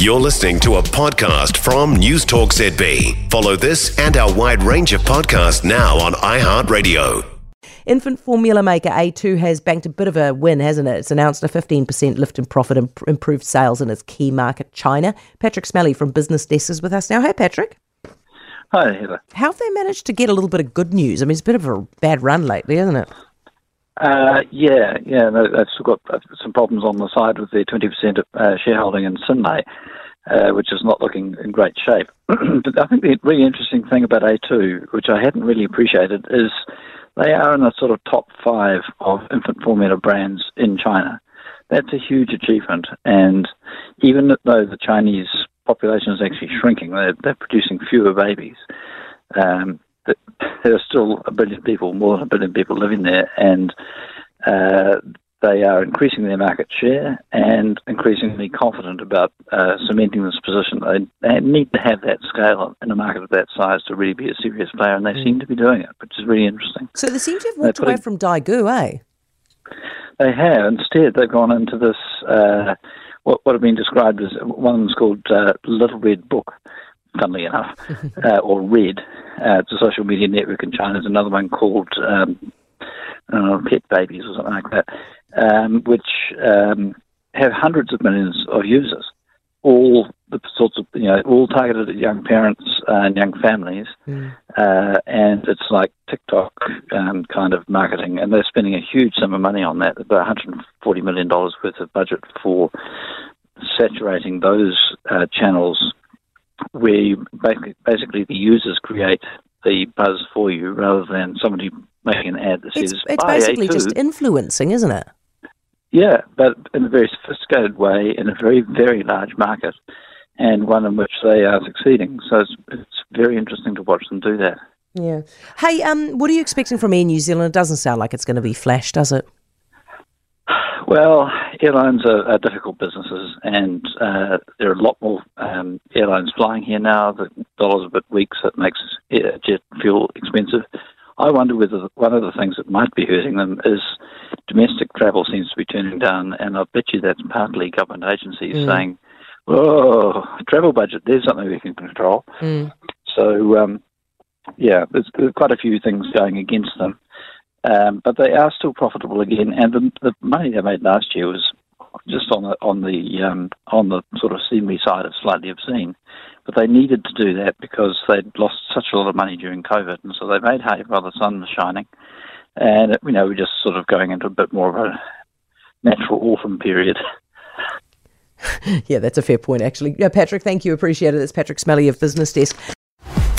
You're listening to a podcast from Newstalk ZB. Follow this and our wide range of podcasts now on iHeartRadio. Infant formula maker A2 has banked a bit of a win, hasn't it? It's announced a 15% lift in profit and improved sales in its key market, China. Pattrick Smellie from BusinessDesk is with us now. Hey, Pattrick. Hi, Heather. How have they managed to get a little bit of good news? I mean, it's a bit of a bad run lately, isn't it? Uh, yeah, yeah, they've still got uh, some problems on the side with their 20% uh, shareholding in Synlait, uh, which is not looking in great shape. but I think the really interesting thing about A2, which I hadn't really appreciated, is they are in the sort of top five of infant formula brands in China. That's a huge achievement, and even though the Chinese population is actually shrinking, they're, they're producing fewer babies. Um, there are still a billion people, more than a billion people living there, and uh, they are increasing their market share and increasingly confident about uh, cementing this position. They, they, need to have that scale in a market of that size to really be a serious player, and they mm. seem to be doing it, which is really interesting. So they seem to have walked away from Daigou, eh? They have. Instead, they've gone into this. Uh, what, what have been described as one's called uh, Little Red Book, funnily enough, uh, or Red. Uh, it's a social media network in China. There's another one called um, know, Pet Babies or something like that, um, which um, have hundreds of millions of users, all the sorts of you know, all targeted at young parents and young families, mm. uh, and it's like TikTok um, kind of marketing, and they're spending a huge sum of money on that, about 140 million dollars worth of budget for saturating those uh, channels where basically, basically the users create the buzz for you rather than somebody making an ad that it's, says it's basically A2. just influencing, isn't it? Yeah, but in a very sophisticated way in a very very large market, and one in which they are succeeding. So it's, it's very interesting to watch them do that. Yeah. Hey, um, what are you expecting from Air New Zealand? It doesn't sound like it's going to be flash, does it? Well, airlines are, are difficult businesses, and uh, there are a lot more um, airlines flying here now. The dollar's a bit weak, so it makes jet fuel expensive. I wonder whether one of the things that might be hurting them is domestic travel seems to be turning down, and I bet you that's partly government agencies mm. saying, "Oh, travel budget, there's something we can control." Mm. So, um, yeah, there's, there's quite a few things going against them. Um, but they are still profitable again, and the, the money they made last year was just on the on the um, on the sort of seemly side of slightly obscene. But they needed to do that because they'd lost such a lot of money during COVID, and so they made hay while the sun was shining. And you know, we're just sort of going into a bit more of a natural orphan period. yeah, that's a fair point, actually. Yeah, Pattrick, thank you. Appreciate it. It's Pattrick Smellie of BusinessDesk.